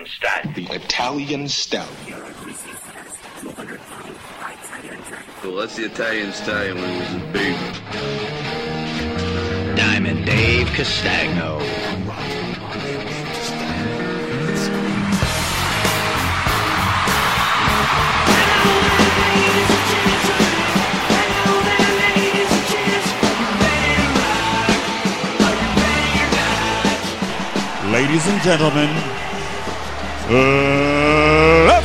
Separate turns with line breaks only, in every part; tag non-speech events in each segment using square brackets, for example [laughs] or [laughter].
Italian style.
Italian style.
The Italian Stallion.
Well, that's the Italian style when it was a big.
Diamond Dave Castagno.
Ladies and gentlemen, uh,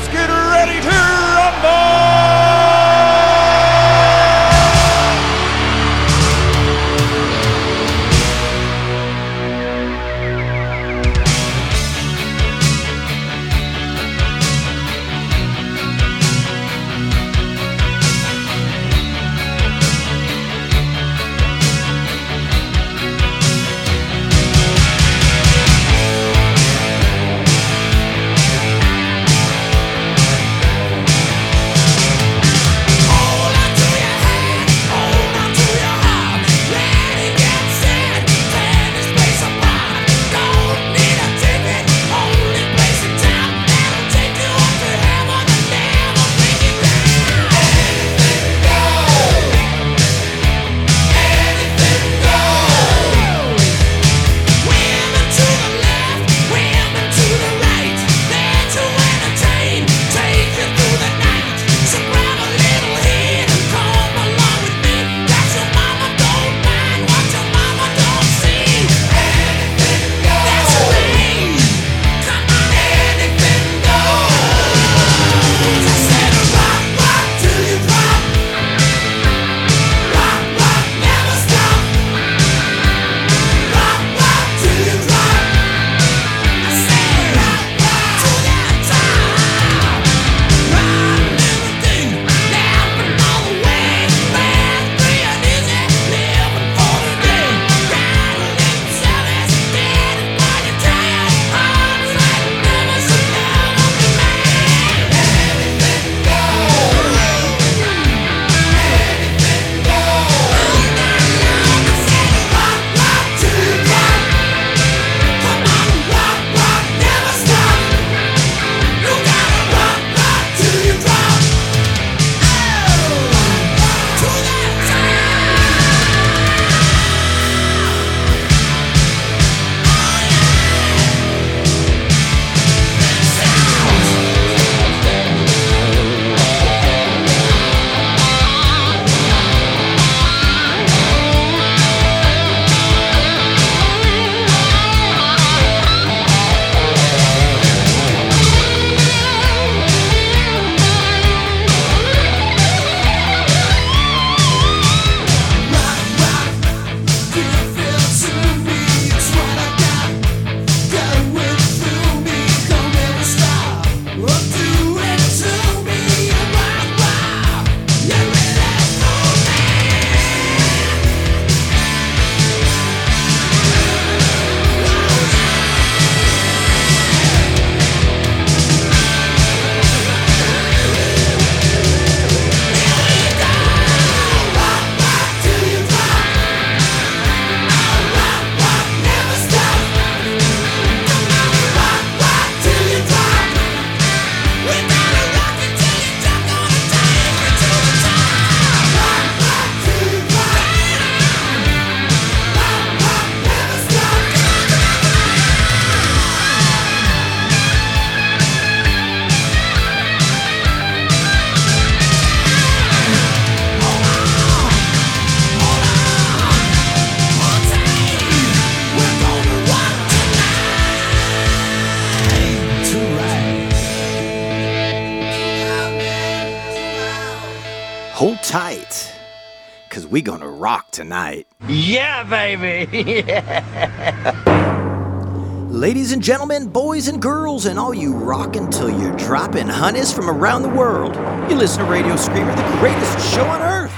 [laughs]
Ladies and gentlemen, boys and girls, and all you rockin' till you're dropping honeys from around the world, you listen to Radio Screamer, the greatest show on earth.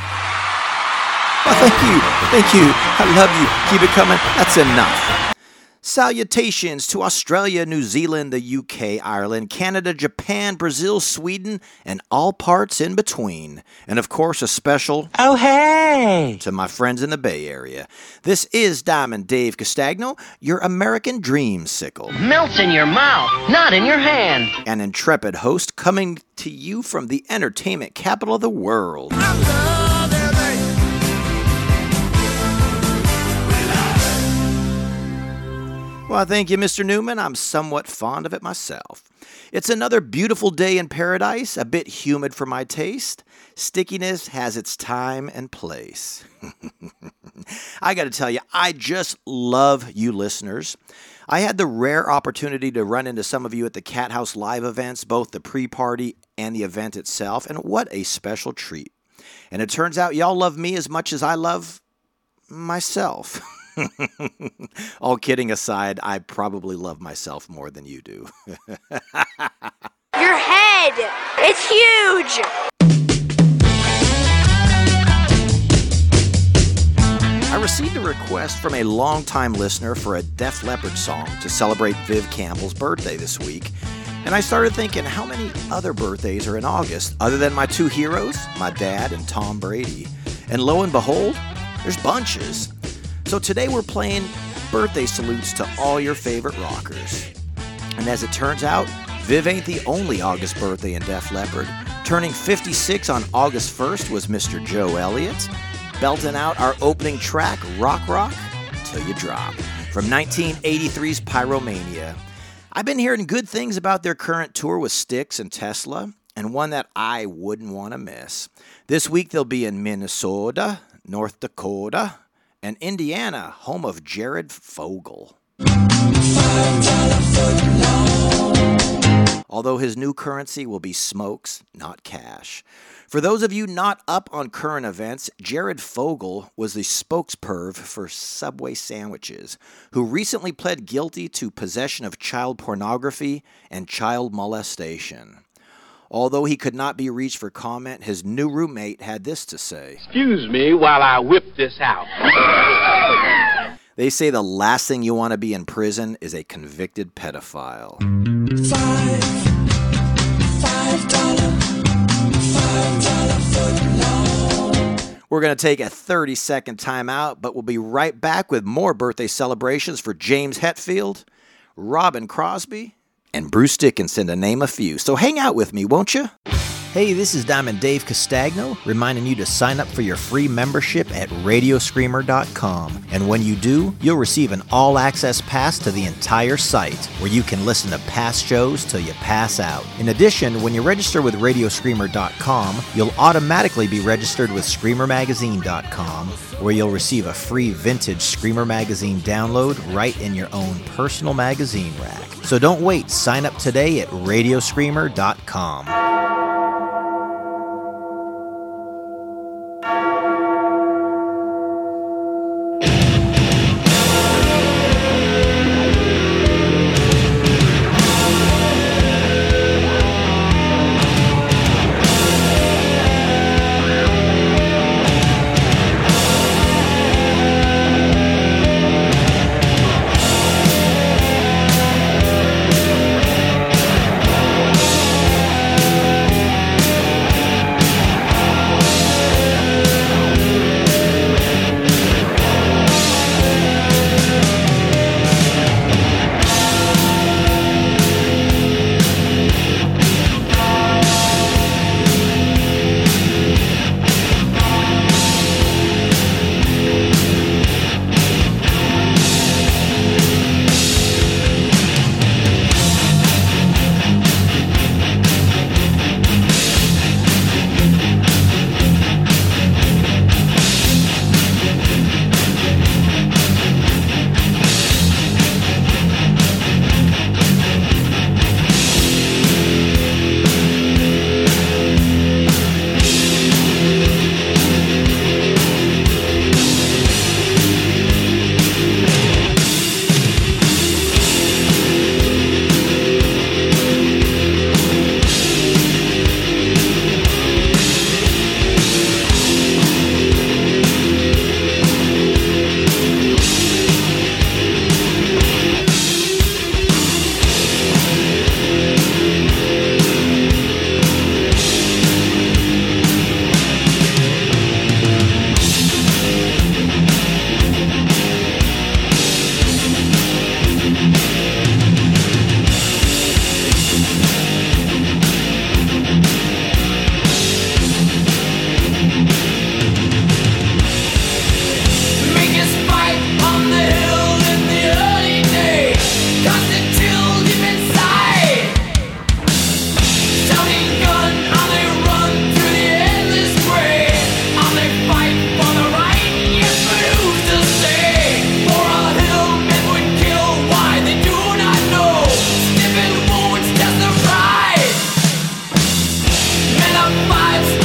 Oh, thank you, thank you. I love you. Keep it coming. That's enough. Salutations to Australia, New Zealand, the UK, Ireland, Canada, Japan, Brazil, Sweden, and all parts in between. And of course, a special
Oh, hey!
to my friends in the Bay Area. This is Diamond Dave Castagno, your American dreamsicle,
Melts in your mouth, not in your hand.
an intrepid host coming to you from the entertainment capital of the world. Well, thank you, Mr. Newman. I'm somewhat fond of it myself. It's another beautiful day in paradise, a bit humid for my taste. Stickiness has its time and place. [laughs] I got to tell you, I just love you listeners. I had the rare opportunity to run into some of you at the Cat House Live events, both the pre party and the event itself, and what a special treat. And it turns out y'all love me as much as I love myself. [laughs] [laughs] All kidding aside, I probably love myself more than you do.
Your head! It's huge!
I received a request from a longtime listener for a Def Leppard song to celebrate Viv Campbell's birthday this week. And I started thinking, how many other birthdays are in August other than my two heroes, my dad and Tom Brady? And lo and behold, there's bunches. So today we're playing birthday salutes to all your favorite rockers. And as it turns out, Viv ain't the only August birthday in Def Leppard. Turning 56 on August 1st was Mr. Joe Elliott, belting out our opening track, Rock Rock, Till You Drop, from 1983's Pyromania. I've been hearing good things about their current tour with Styx and Tesla, and one that I wouldn't want to miss. This week they'll be in Minnesota, North Dakota, and Indiana, home of Jared Fogle. Although his new currency will be smokes, not cash. For those of you not up on current events, Jared Fogle was the spokesperv for Subway Sandwiches, who recently pled guilty to possession of child pornography and child molestation. Although he could not be reached for comment, his new roommate had this to say.
Excuse me while I whip this out.
They say the last thing you want to be in prison is a convicted pedophile. five five dollar We're going to take a 30 second timeout, but we'll be right back with more birthday celebrations for James Hetfield, Robin Crosby, and Bruce Dickinson, to name a few. So hang out with me, won't you? Hey, this is Diamond Dave Castagno, reminding you to sign up for your free membership at radioscreamer.com. And when you do, you'll receive an all access pass to the entire site, where you can listen to past shows till you pass out. In addition, when you register with radioscreamer.com, you'll automatically be registered with screamermagazine.com, where you'll receive a free vintage Screamer magazine download right in your own personal magazine rack. So don't wait, sign up today at radioscreamer.com.
vibes.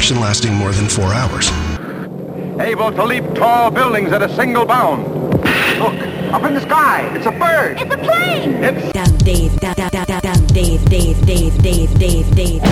Powerful than
an erection lasting more than four hours.
Able to leap tall buildings at a single bound. Look, up in the sky. It's a bird.
It's a plane.
It's
Down Dave, down, down, down, down, Dave, Dave, Dave, Dave, Dave, Dave.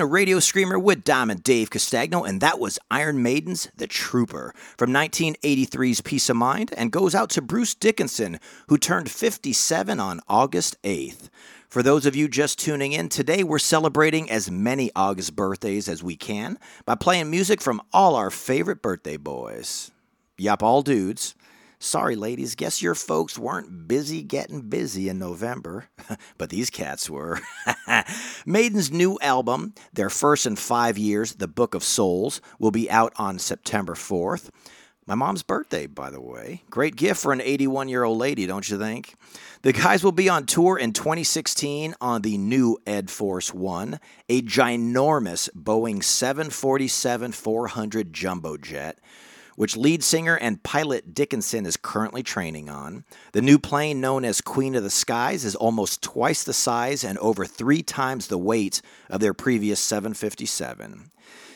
To
Radio Screamer with Diamond Dave Castagno, and that was Iron Maiden's The Trooper from 1983's Piece of Mind, and goes out to Bruce Dickinson, who turned 57 on August 8th. For those of you just tuning in, today we're celebrating as many August birthdays as we can by playing music from all our favorite birthday boys. Yup, all dudes. Sorry, ladies, guess your folks weren't busy getting busy in November, [laughs] but these cats were. [laughs] Maiden's new album, their first in five years, The Book of Souls, will be out on September 4th. My mom's birthday, by the way. Great gift for an 81 year old lady, don't you think? The guys will be on tour in 2016 on the new Ed Force One, a ginormous Boeing 747 400 jumbo jet which lead singer and pilot Dickinson is currently training on. The new plane, known as Queen of the Skies, is almost twice the size and over three times the weight of their previous 757.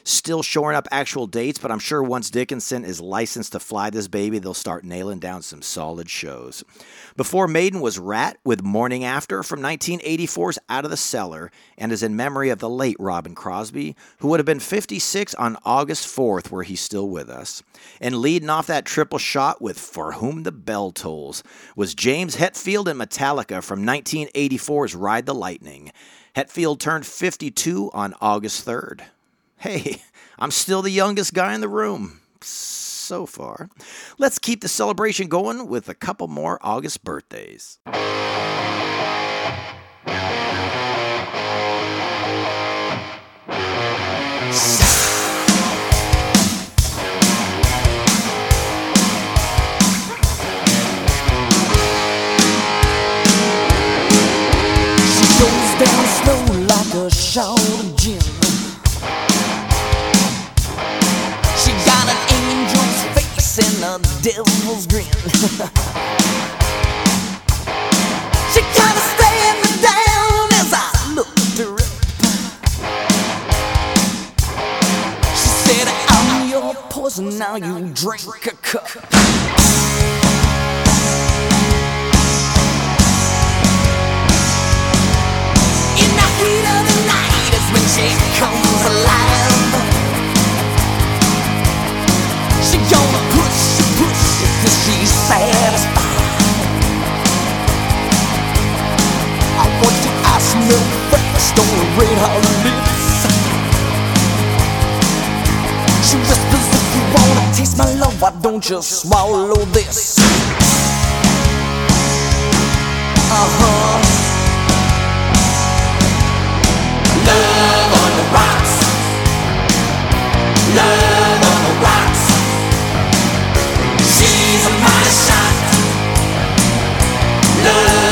Still shoring up actual dates, but I'm sure once Dickinson is licensed to fly this baby, they'll start nailing down some solid shows. Before Maiden was Ratt with Morning After from 1984's Out of the Cellar and is in memory of the late Robin Crosby, who would have been 56 on August 4th, where he's still with us. And leading off that triple shot with For Whom the Bell Tolls was James Hetfield and Metallica from 1984's Ride the Lightning. Hetfield turned 52 on August 3rd. Hey, I'm still the youngest guy in the room. So far. Let's keep the celebration going with a couple more August birthdays.
Devil's grin. [laughs] she kinda stared me down as I looked her up. She said, I'm your poison, now you drink a cup. Milk breakfast on her red hot lips. She whispers if you wanna taste my love, why don't you swallow this? Uh huh. Love on the rocks. Love on the rocks. She's a mighty shot. Love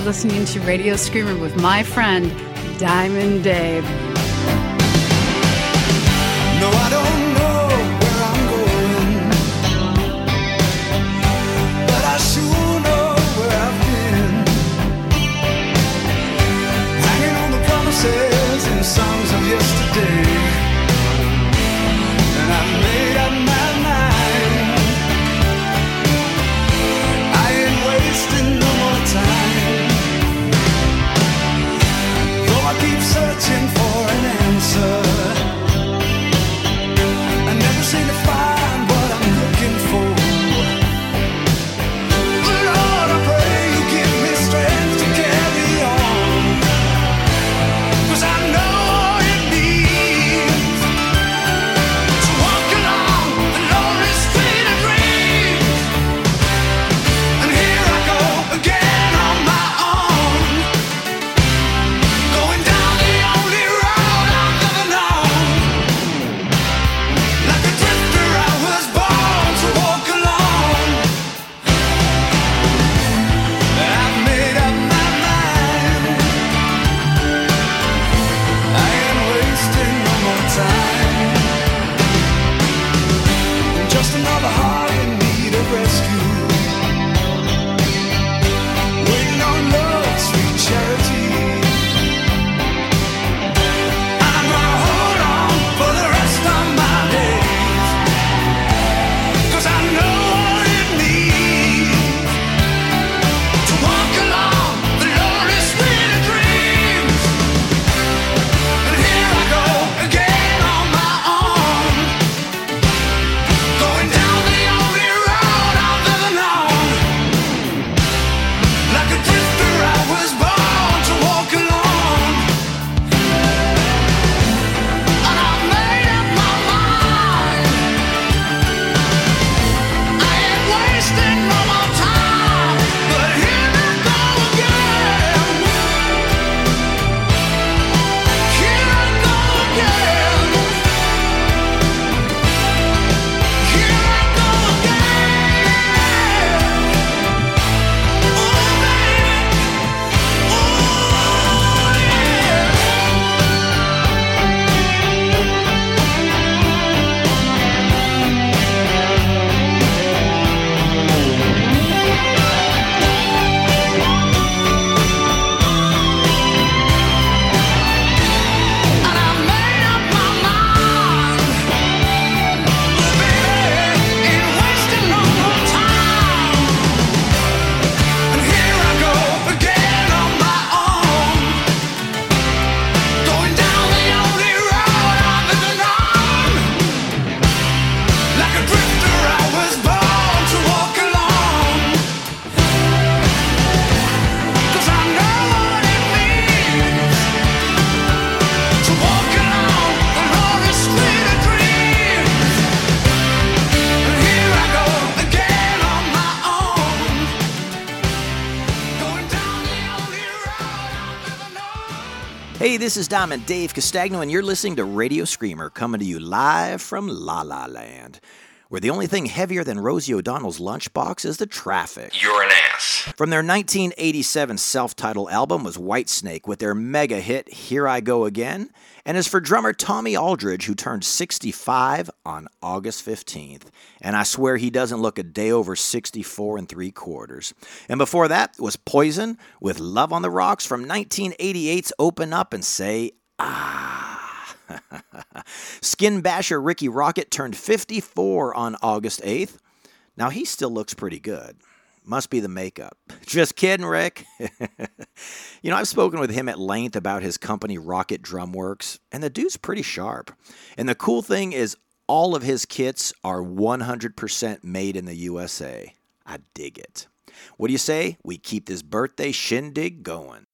listening to Radio Screamer with my friend, Diamond Dave.
Is Diamond Dave Castagno, and you're listening to Radio Screamer coming to you live from La La Land, where the only thing heavier than Rosie O'Donnell's lunchbox is the traffic.
You're an ass.
From their 1987 self titled album was Whitesnake with their mega hit Here I Go Again, and as for drummer Tommy Aldridge, who turned 65 on August 15th. And I swear he doesn't look a day over 64 and three quarters. And before that was Poison with Love on the Rocks from 1988's Open Up and Say Ah. [laughs] Skin basher Rikki Rockett turned 54 on August 8th. Now he still looks pretty good. Must be the makeup. [laughs] Just kidding, Rick. [laughs] you know, I've spoken with him at length about his company, Rockett Drumworks, and the dude's pretty sharp. And the cool thing is, all of his kits are 100% made in the USA. I dig it. What do you say? We keep this birthday shindig going.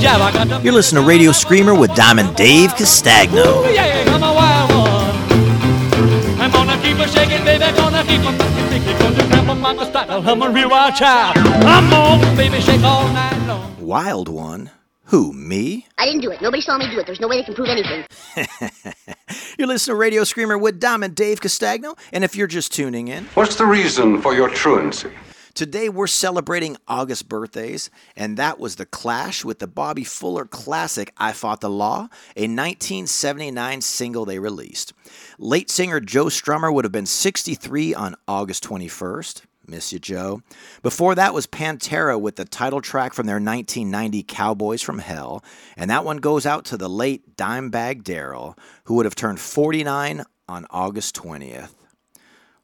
Jump, I got the jab, I got.
You're listening to Radio Screamer with Diamond Dave Castagno.
Ooh, yeah, I'm a wild one. I'm gonna keep a shaking, baby, gonna keep a fucking thinking, gonna grab a mama style, I'm a real wild child. I'm on, baby, shake all night long.
Wild one? Who, me?
I didn't do it. Nobody saw me do it. There's no way they can prove anything. [laughs]
You're listening to Radio Screamer with Diamond Dave Castagno, and if you're just tuning in,
What's the reason for your truancy?
Today we're celebrating August birthdays, and that was The Clash with the Bobby Fuller classic I Fought the Law, a 1979 single they released. Late singer Joe Strummer would have been 63 on August 21st. Miss you, Joe. Before that was Pantera with the title track from their 1990 Cowboys from Hell, and that one goes out to the late Dimebag Darrell, who would have turned 49 on August 20th.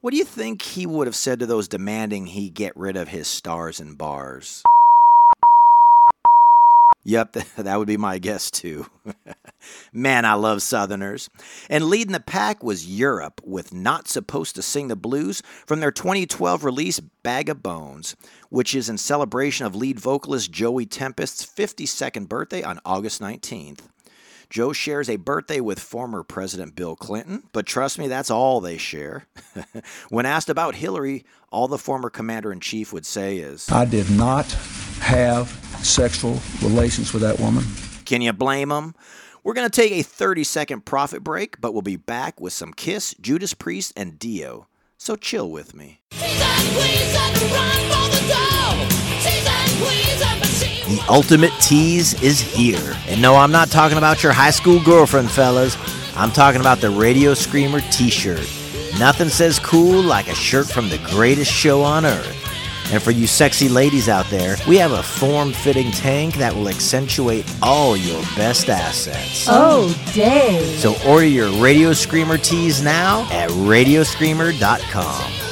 What do you think he would have said to those demanding he get rid of his stars and bars? Yep, [laughs] that would be my guess too. [laughs] Man, I love Southerners. And leading the pack was Europe with Not Supposed to Sing the Blues from their 2012 release Bag of Bones, which is in celebration of lead vocalist Joey Tempest's 52nd birthday on August 19th. Joe shares a birthday with former President Bill Clinton, but trust me, that's all they share. [laughs] when asked about Hillary, all the former commander in chief would say is
I did not have sexual relations with that woman.
Can you blame him? We're going to take a 30 second profit break, but we'll be back with some Kiss, Judas Priest, and Dio. So chill with me. The ultimate tease is here. And no, I'm not talking about your high school girlfriend, fellas. I'm talking about the Radio Screamer t shirt. Nothing says cool like a shirt from the greatest show on earth. And for you sexy ladies out there, we have a form fitting tank that will accentuate all your best assets.
Oh, dang.
So order your Radio Screamer tees now at radioscreamer.com.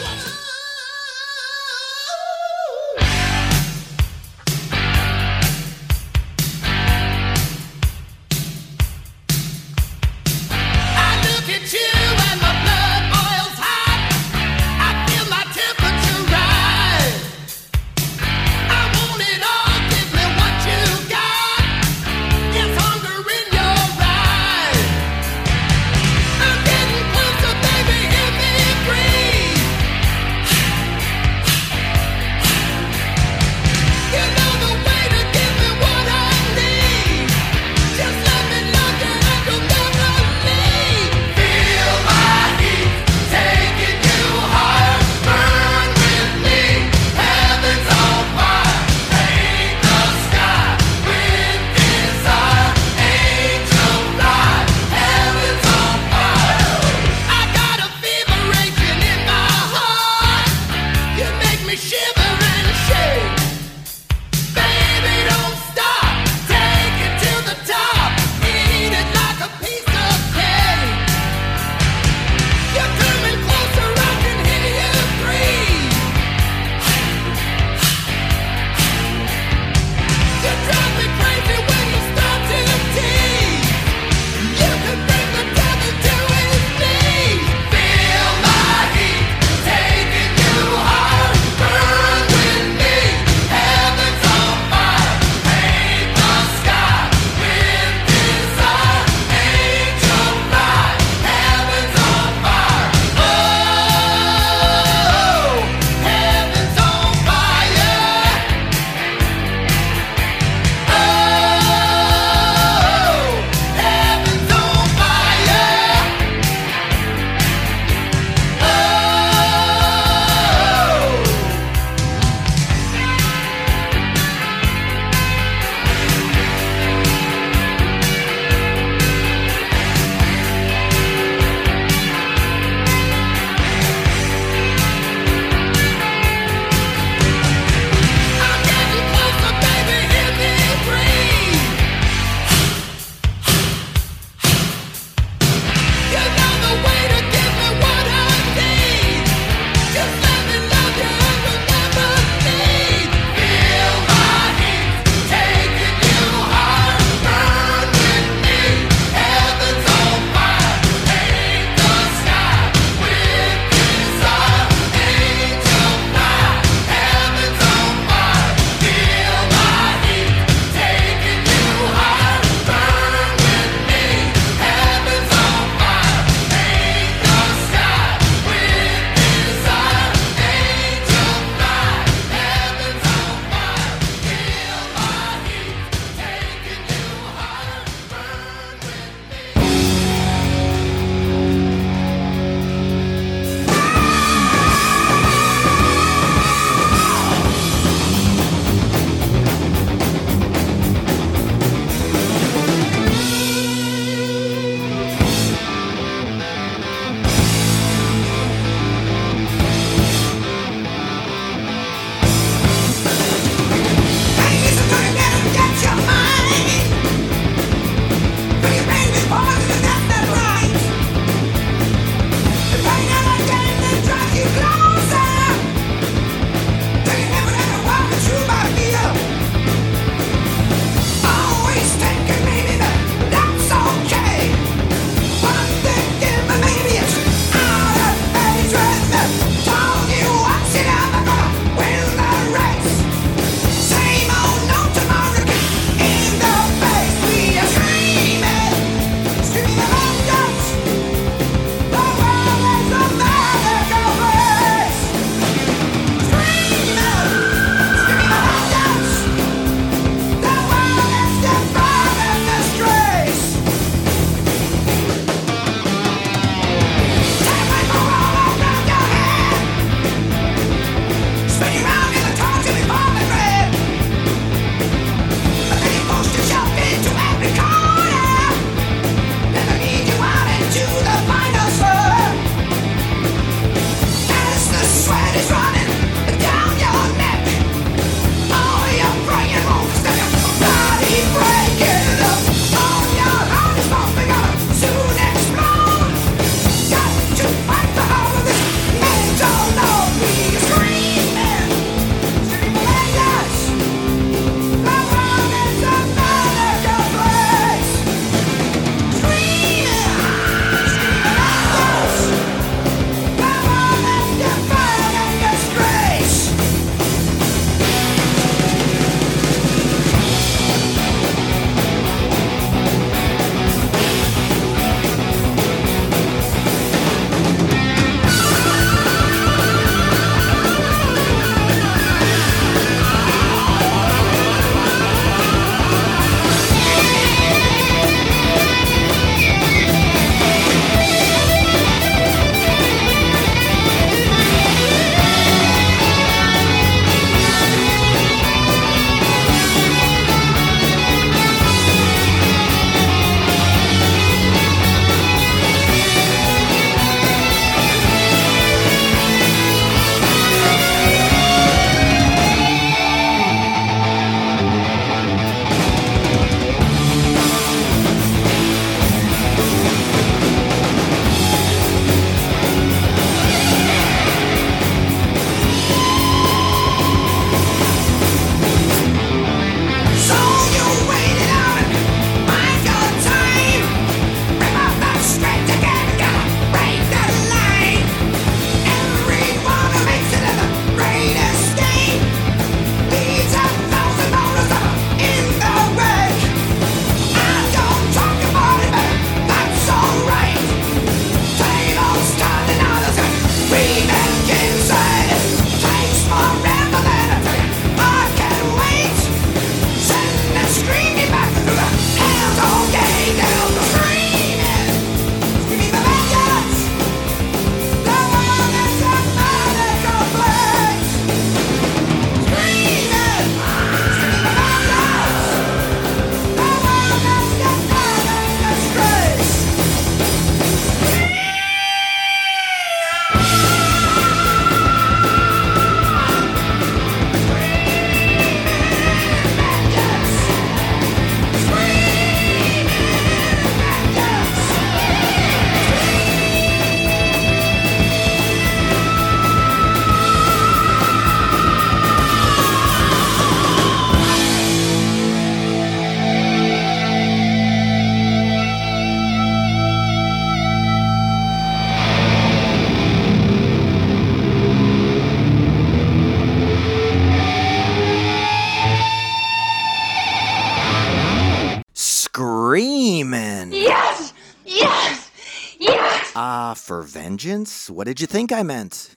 vengeance? What did you think I meant?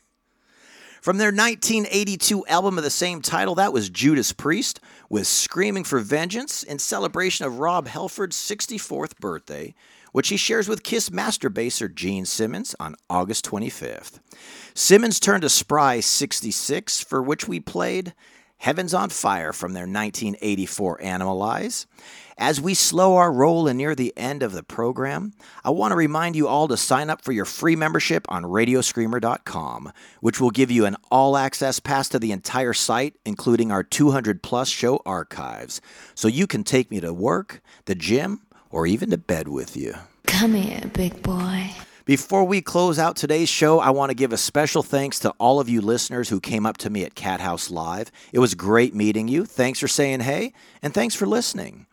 From their 1982 album of the same title, that was Judas Priest with Screaming for Vengeance in celebration of Rob Halford's 64th birthday, which he shares with Kiss master baser Gene Simmons on August 25th. Simmons turned to Spry 66, for which we played Heaven's on Fire from their 1984 Animalize. As we slow our roll and near the end of the program, I want to remind you all to sign up for your free membership on radioscreamer.com, which will give you an all access pass to the entire site, including our 200 plus show archives, so you can take me to work, the gym, or even to bed with you.
Come here, big boy.
Before we close out today's show, I want to give a special thanks to all of you listeners who came up to me at Cathouse Live. It was great meeting you. Thanks for saying hey, and thanks for listening.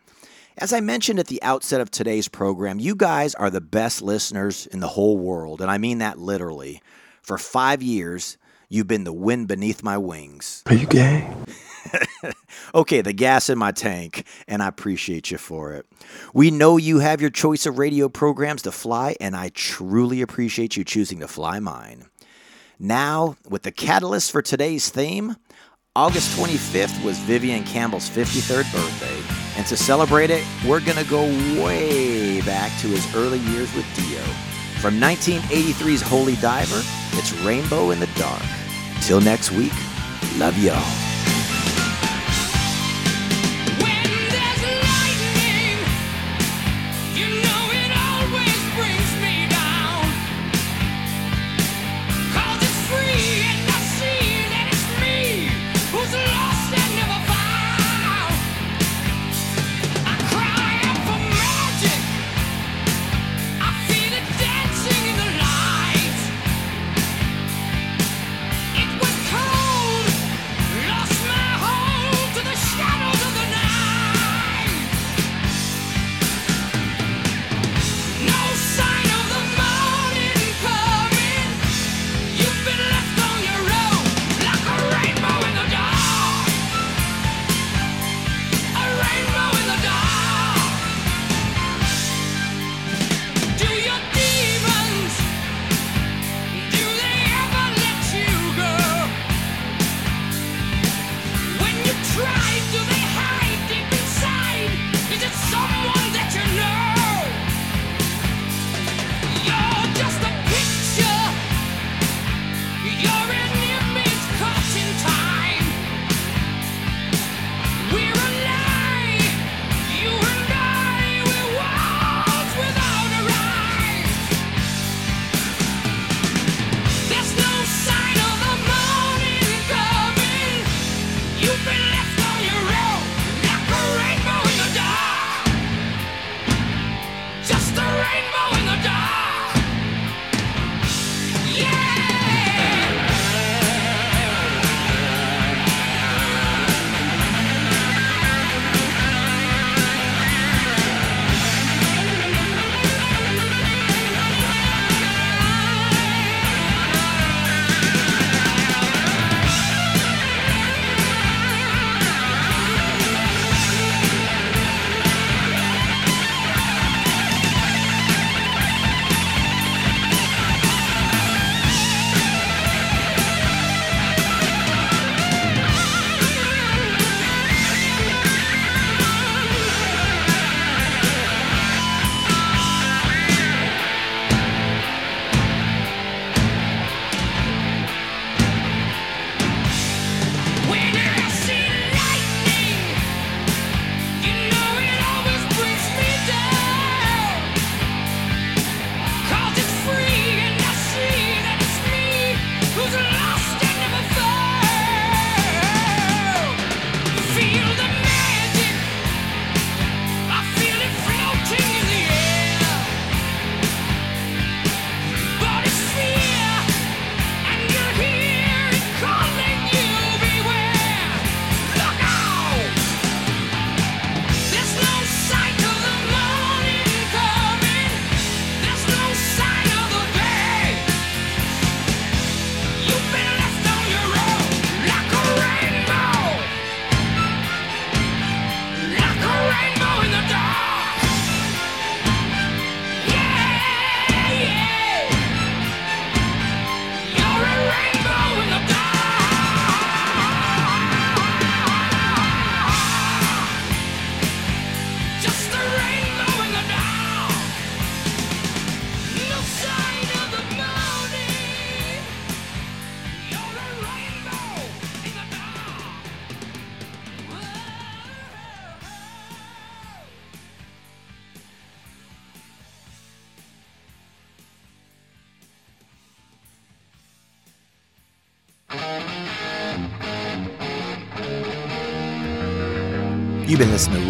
As I mentioned at the outset of today's program, you guys are the best listeners in the whole world, and I mean that literally. For five years, you've been the wind beneath my wings.
Are you gay? [laughs]
okay, the gas in my tank, and I appreciate you for it. We know you have your choice of radio programs to fly, and I truly appreciate you choosing to fly mine. Now, with the catalyst for today's theme, August 25th was Vivian Campbell's 53rd birthday, and to celebrate it, we're going to go way back to his early years with Dio. From 1983's Holy Diver, it's Rainbow in the Dark. Till next week, love y'all.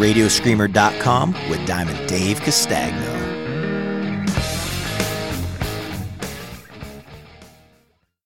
RadioScreamer.com with Diamond Dave Castagno.